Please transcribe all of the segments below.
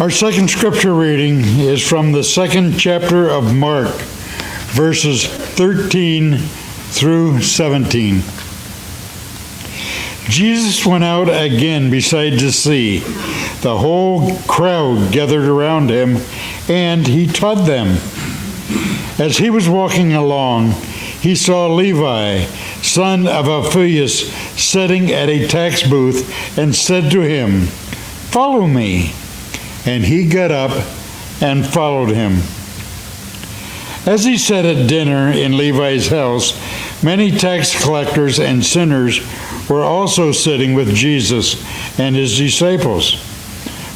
Our second scripture reading is from the second chapter of Mark, verses 13 through 17. Jesus went out again beside the sea. The whole crowd gathered around him, and he taught them. As he was walking along, he saw Levi, son of Alphaeus, sitting at a tax booth, and said to him, Follow me. And he got up and followed him. As he sat at dinner in Levi's house, many tax collectors and sinners were also sitting with Jesus and his disciples,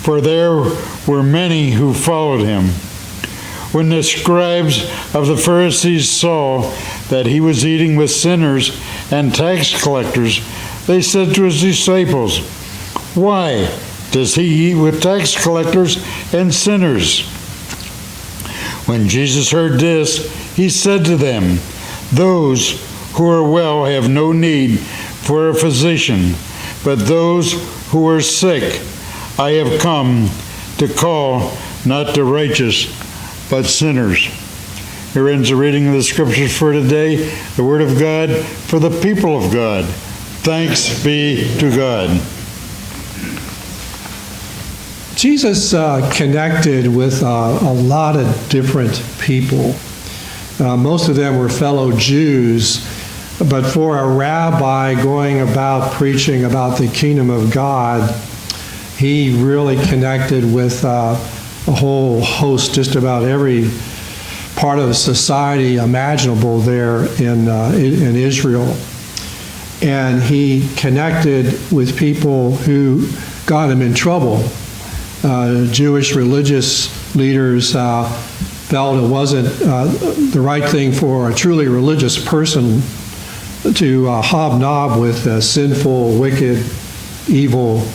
for there were many who followed him. When the scribes of the Pharisees saw that he was eating with sinners and tax collectors, they said to his disciples, Why does he eat with tax collectors and sinners? When Jesus heard this, he said to them, Those who are well have no need for a physician, but those who are sick I have come to call not the righteous, but sinners. Here ends the reading of the scriptures for today, the Word of God for the people of God. Thanks be to God. Jesus uh, connected with uh, a lot of different people. Uh, most of them were fellow Jews, but for a rabbi going about preaching about the kingdom of God, he really connected with uh, a whole host, just about every part of society imaginable there in, uh, in Israel. And he connected with people who got him in trouble uh, Jewish religious leaders uh, felt it wasn't uh, the right thing for a truly religious person to uh, hobnob with uh, sinful, wicked, evil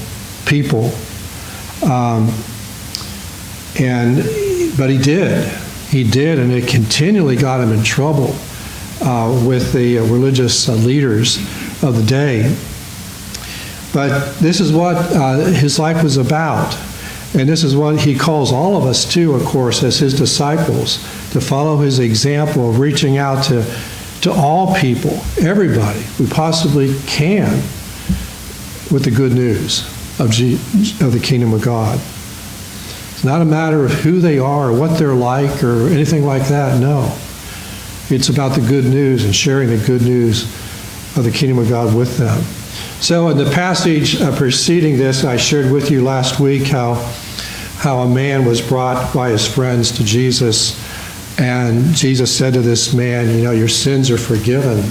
people. Um, and but he did, he did, and it continually got him in trouble with the religious leaders of the day. But this is what his life was about. And this is what he calls all of us to, of course, as his disciples, to follow his example of reaching out to, to all people, everybody we possibly can, with the good news of, of the kingdom of God. It's not a matter of who they are or what they're like or anything like that, no. It's about the good news and sharing the good news of the kingdom of God with them. So, in the passage uh, preceding this, I shared with you last week how, how a man was brought by his friends to Jesus, and Jesus said to this man, You know, your sins are forgiven.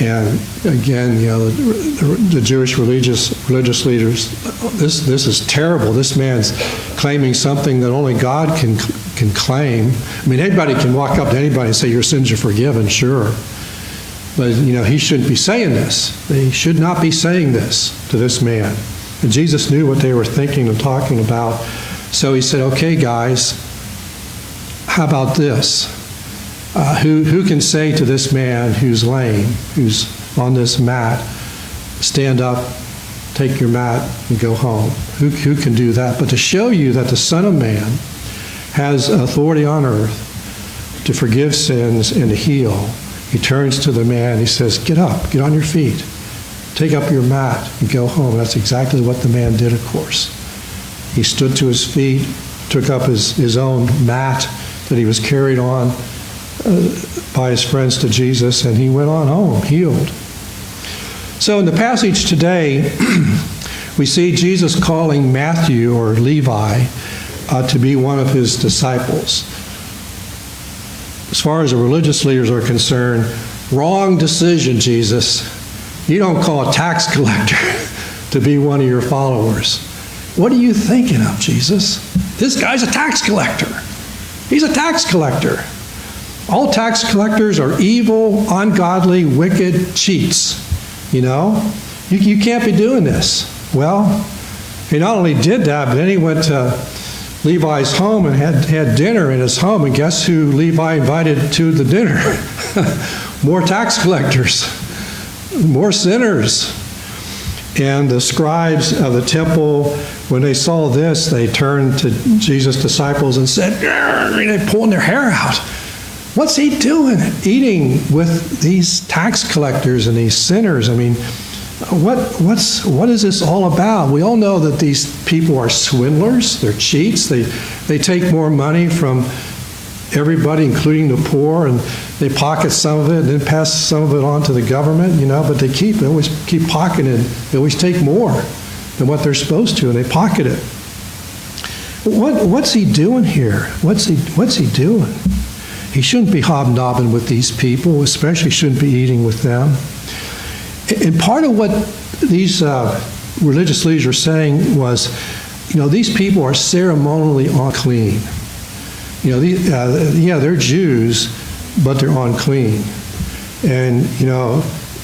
And again, you know, the, the Jewish religious religious leaders, this this is terrible. This man's claiming something that only God can can claim. I mean, anybody can walk up to anybody and say your sins are forgiven, sure. But, you know, he shouldn't be saying this. They should not be saying this to this man. And Jesus knew what they were thinking and talking about. So he said, okay, guys, how about this? Uh, who, who can say to this man who's lame, who's on this mat, stand up, take your mat, and go home? Who, who can do that? But to show you that the Son of Man has authority on earth to forgive sins and to heal, he turns to the man. He says, Get up, get on your feet, take up your mat, and go home. That's exactly what the man did, of course. He stood to his feet, took up his, his own mat that he was carried on uh, by his friends to Jesus, and he went on home, healed. So in the passage today, we see Jesus calling Matthew or Levi uh, to be one of his disciples as far as the religious leaders are concerned, wrong decision, Jesus. You don't call a tax collector to be one of your followers. What are you thinking of, Jesus? This guy's a tax collector. He's a tax collector. All tax collectors are evil, ungodly, wicked cheats. You know? You, you can't be doing this. Well, he not only did that, but then he went to Levi's home and had, had dinner in his home. And guess who Levi invited to the dinner? more tax collectors, more sinners. And the scribes of the temple, when they saw this, they turned to Jesus' disciples and said, they're pulling their hair out. What's he doing? Eating with these tax collectors and these sinners. I mean, what, what's, what is this all about? We all know that these people are swindlers, they're cheats, they, they take more money from everybody, including the poor, and they pocket some of it and then pass some of it on to the government, you know, but they keep, they always keep pocketing, they always take more than what they're supposed to, and they pocket it. What, what's he doing here? What's he, what's he doing? He shouldn't be hobnobbing with these people, especially shouldn't be eating with them. And part of what these uh, religious leaders were saying was, you know, these people are ceremonially unclean. You know, the, uh, yeah, they're Jews, but they're unclean. And, you know,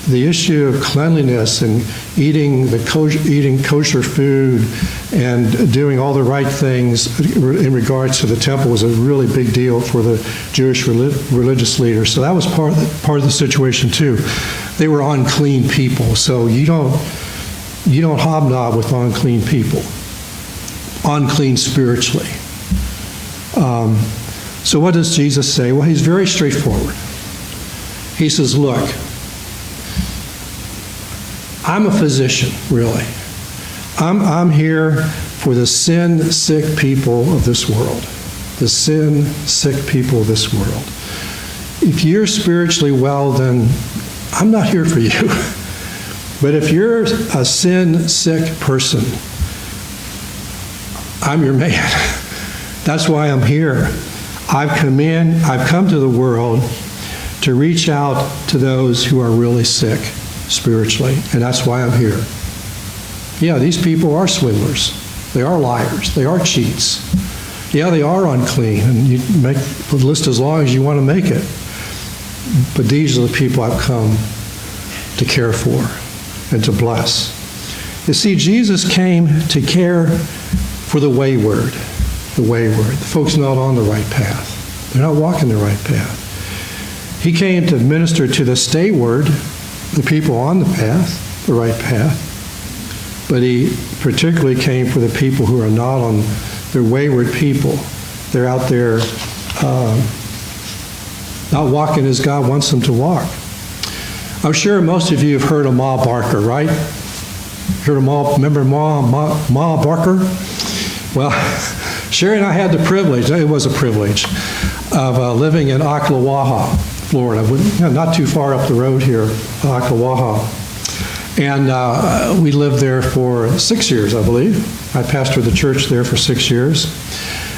the issue of cleanliness and eating the kosher, eating kosher food and doing all the right things in regards to the temple was a really big deal for the Jewish religious leaders. So that was part of the, part of the situation too. They were unclean people, so you don't you don't hobnob with unclean people, unclean spiritually. Um, so what does Jesus say? Well, he's very straightforward. He says, "Look, I'm a physician, really. I'm, I'm here for the sin sick people of this world. The sin sick people of this world. If you're spiritually well, then I'm not here for you. but if you're a sin sick person, I'm your man. That's why I'm here. I've come in, I've come to the world to reach out to those who are really sick spiritually, and that's why I'm here. Yeah, these people are swindlers. They are liars. They are cheats. Yeah, they are unclean, and you make the list as long as you want to make it. But these are the people I've come to care for and to bless. You see, Jesus came to care for the wayward, the wayward, the folks not on the right path. They're not walking the right path. He came to minister to the stayward, the people on the path, the right path, but he particularly came for the people who are not on, they're wayward people. They're out there uh, not walking as God wants them to walk. I'm sure most of you have heard of Ma Barker, right? Heard of Ma, remember Ma, Ma, Ma Barker? Well, Sherry and I had the privilege, it was a privilege, of uh, living in Ocklawaha, Florida, not too far up the road here, Ocklawaha. And uh, we lived there for six years, I believe. I pastored the church there for six years.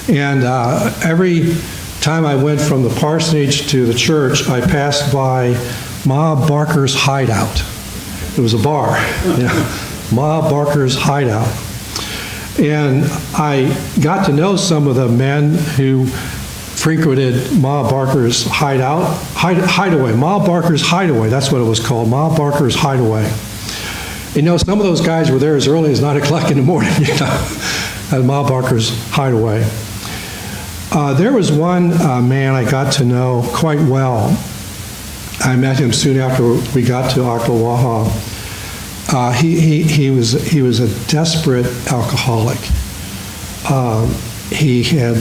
And uh, every time I went from the parsonage to the church, I passed by Ma Barker's Hideout. It was a bar, yeah. Ma Barker's Hideout. And I got to know some of the men who frequented Ma Barker's hideout, hide, hideaway, Ma Barker's hideaway, that's what it was called, Ma Barker's hideaway. You know, some of those guys were there as early as 9 o'clock in the morning, you know, at Ma Barker's hideaway. Uh, there was one uh, man I got to know quite well. I met him soon after we got to Ocklawaha. Uh, he, he, he, was, he was a desperate alcoholic. Um, he had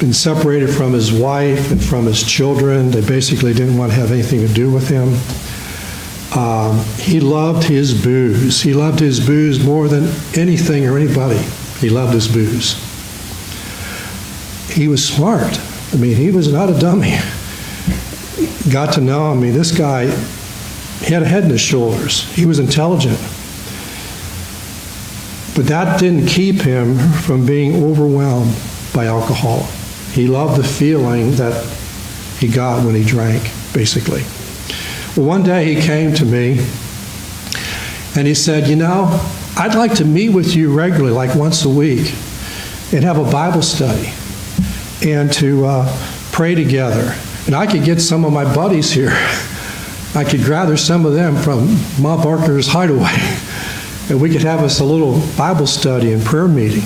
been separated from his wife and from his children. They basically didn't want to have anything to do with him. Um, he loved his booze. He loved his booze more than anything or anybody. He loved his booze. He was smart. I mean, he was not a dummy. Got to know. I mean, this guy, he had a head in his shoulders. He was intelligent. But that didn't keep him from being overwhelmed by alcohol. He loved the feeling that he got when he drank, basically. Well, one day he came to me and he said, You know, I'd like to meet with you regularly, like once a week, and have a Bible study and to uh, pray together. And I could get some of my buddies here. I could gather some of them from Ma Barker's hideaway, and we could have us a little Bible study and prayer meeting.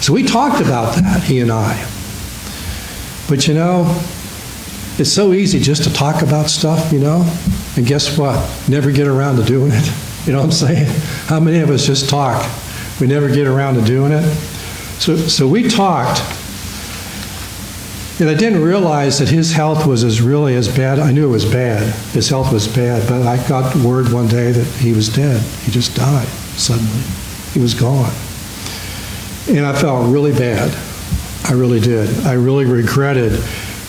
So we talked about that, he and I. But you know, it's so easy just to talk about stuff, you know, and guess what? Never get around to doing it. You know what I'm saying? How many of us just talk? We never get around to doing it. So, so we talked, and I didn't realize that his health was as really as bad. I knew it was bad. His health was bad, but I got word one day that he was dead. He just died suddenly. He was gone. And I felt really bad. I really did. I really regretted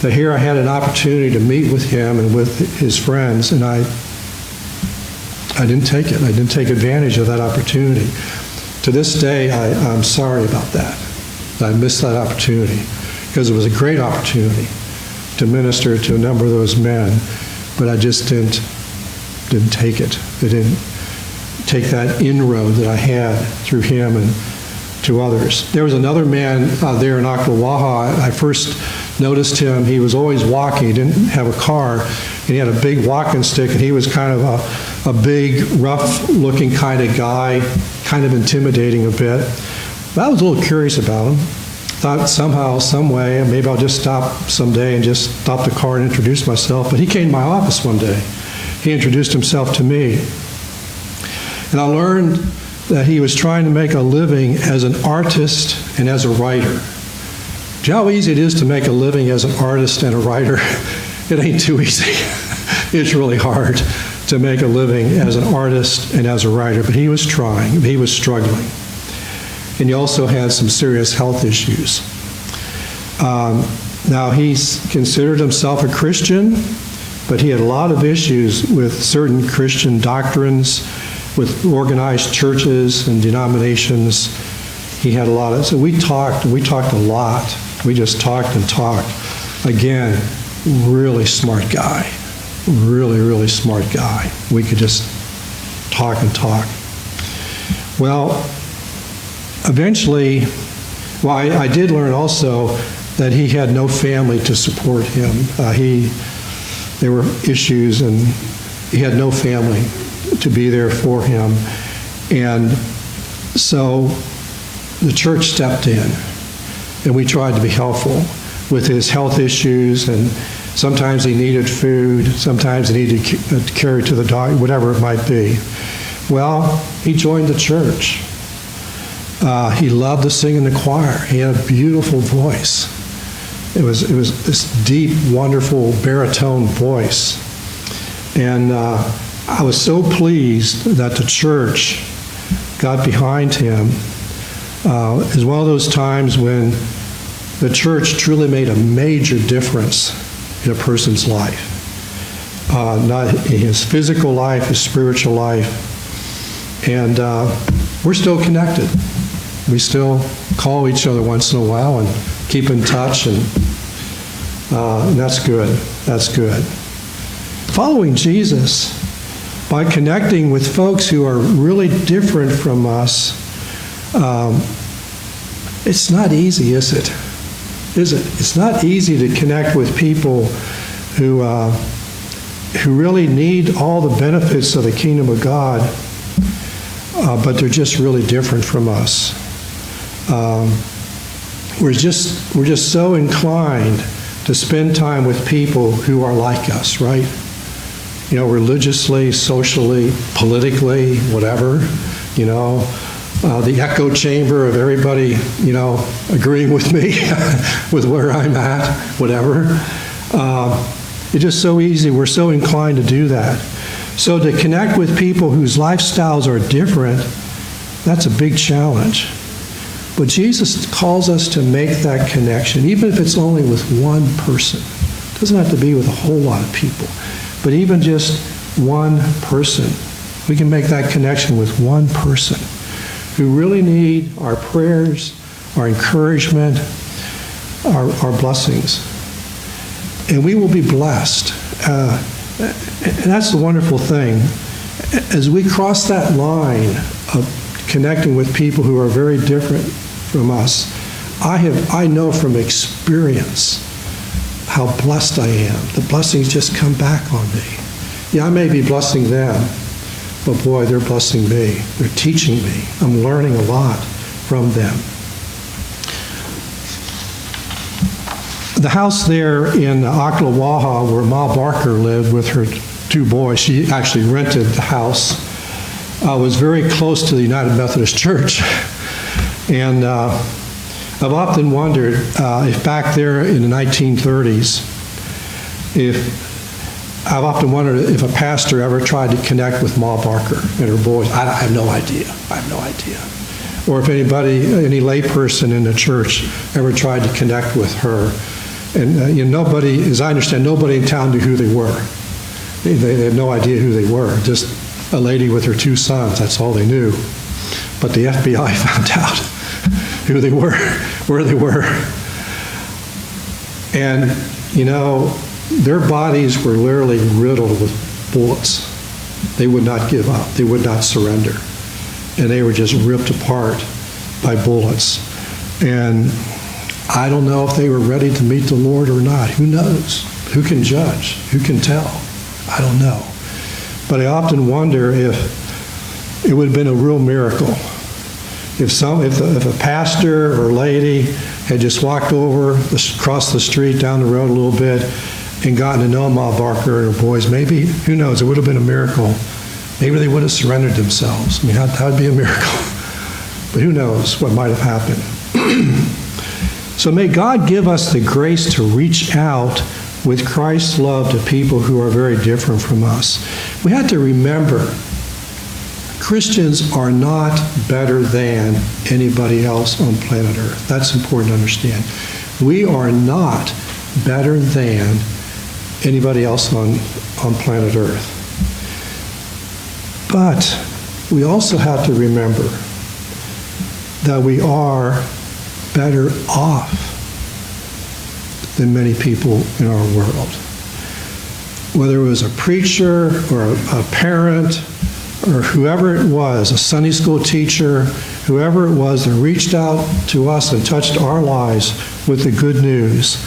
that here I had an opportunity to meet with him and with his friends, and I, I didn't take it. I didn't take advantage of that opportunity. To this day, I, I'm sorry about that. I missed that opportunity because it was a great opportunity to minister to a number of those men, but I just didn't didn't take it. I didn't take that inroad that I had through him and to others. There was another man uh, there in Ocklawaha. I first noticed him. He was always walking. He didn't have a car, and he had a big walking stick, and he was kind of a, a big, rough-looking kind of guy, kind of intimidating a bit. But I was a little curious about him. Thought somehow, some way, maybe I'll just stop someday and just stop the car and introduce myself. But he came to my office one day. He introduced himself to me. And I learned that he was trying to make a living as an artist and as a writer. Do you know how easy it is to make a living as an artist and a writer? It ain't too easy. it's really hard to make a living as an artist and as a writer, but he was trying, he was struggling. And he also had some serious health issues. Um, now, he considered himself a Christian, but he had a lot of issues with certain Christian doctrines, with organized churches and denominations. He had a lot of, so we talked, we talked a lot. We just talked and talked. Again, really smart guy. Really, really smart guy. We could just talk and talk. Well, eventually, well, I, I did learn also that he had no family to support him. Uh, he, there were issues, and he had no family to be there for him. And so the church stepped in, and we tried to be helpful with his health issues and sometimes he needed food sometimes he needed to uh, carry to the doctor whatever it might be well he joined the church uh, he loved to sing in the choir he had a beautiful voice it was it was this deep wonderful baritone voice and uh, i was so pleased that the church got behind him uh, is one of those times when the church truly made a major difference in a person's life. Uh, not in his physical life, his spiritual life. And uh, we're still connected. We still call each other once in a while and keep in touch, and, uh, and that's good. That's good. Following Jesus by connecting with folks who are really different from us, um, it's not easy, is it? is it? It's not easy to connect with people who uh, who really need all the benefits of the kingdom of God, uh, but they're just really different from us. Um, we're just we're just so inclined to spend time with people who are like us, right? You know, religiously, socially, politically, whatever. You know, uh, the echo chamber of everybody, you know, agreeing with me with where I'm at, whatever. Uh, it's just so easy. We're so inclined to do that. So to connect with people whose lifestyles are different, that's a big challenge. But Jesus calls us to make that connection, even if it's only with one person. It doesn't have to be with a whole lot of people, but even just one person. We can make that connection with one person who really need our prayers, our encouragement, our, our blessings. And we will be blessed. Uh, and that's the wonderful thing. As we cross that line of connecting with people who are very different from us, I have I know from experience how blessed I am. The blessings just come back on me. Yeah, I may be blessing them, but boy, they're blessing me. They're teaching me. I'm learning a lot from them. The house there in Ocklawaha, where Ma Barker lived with her two boys, she actually rented the house. Uh, was very close to the United Methodist Church. And uh, I've often wondered uh, if back there in the 1930s, if I've often wondered if a pastor ever tried to connect with Ma Barker and her boys. I, I have no idea. I have no idea. Or if anybody, any layperson in the church ever tried to connect with her. And uh, you know, nobody, as I understand, nobody in town knew who they were. They, they had no idea who they were. Just a lady with her two sons. That's all they knew. But the FBI found out who they were, where they were. And, you know, their bodies were literally riddled with bullets. They would not give up, they would not surrender. And they were just ripped apart by bullets. And I don't know if they were ready to meet the Lord or not. Who knows? Who can judge? Who can tell? I don't know. But I often wonder if it would have been a real miracle if some if, if a pastor or lady had just walked over across the street down the road a little bit and gotten to know Ma Barker and her boys, maybe who knows? It would have been a miracle. Maybe they would have surrendered themselves. I mean, that would be a miracle. But who knows what might have happened? so may God give us the grace to reach out with Christ's love to people who are very different from us. We have to remember Christians are not better than anybody else on planet Earth. That's important to understand. We are not better than anybody else on, on planet Earth. But we also have to remember that we are better off than many people in our world. Whether it was a preacher or a, parent or whoever it was, a Sunday school teacher, whoever it was that reached out to us and touched our lives with the good news.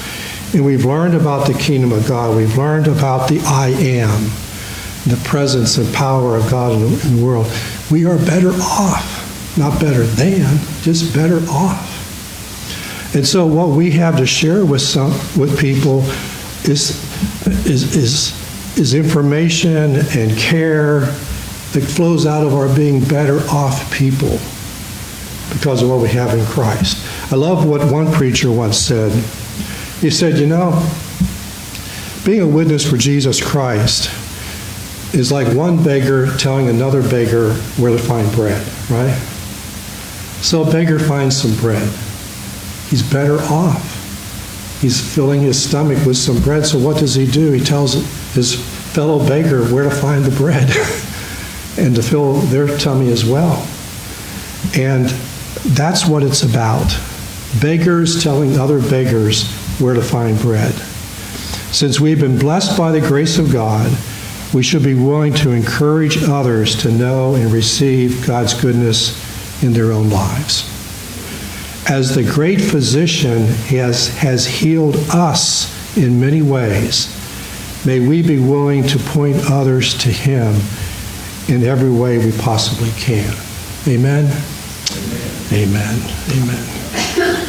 And we've learned about the kingdom of God. We've learned about the I am, the presence and power of God in the world. We are better off, not better than, just better off. And so, what we have to share with some with people is is is, is information and care that flows out of our being better off people because of what we have in Christ. I love what one preacher once said. He said, You know, being a witness for Jesus Christ is like one beggar telling another beggar where to find bread, right? So a beggar finds some bread. He's better off. He's filling his stomach with some bread. So what does he do? He tells his fellow beggar where to find the bread and to fill their tummy as well. And that's what it's about. Beggars telling other beggars where to find bread. Since we've been blessed by the grace of God, we should be willing to encourage others to know and receive God's goodness in their own lives. As the great physician has, has healed us in many ways, may we be willing to point others to Him in every way we possibly can. Amen. Amen. Amen. Amen.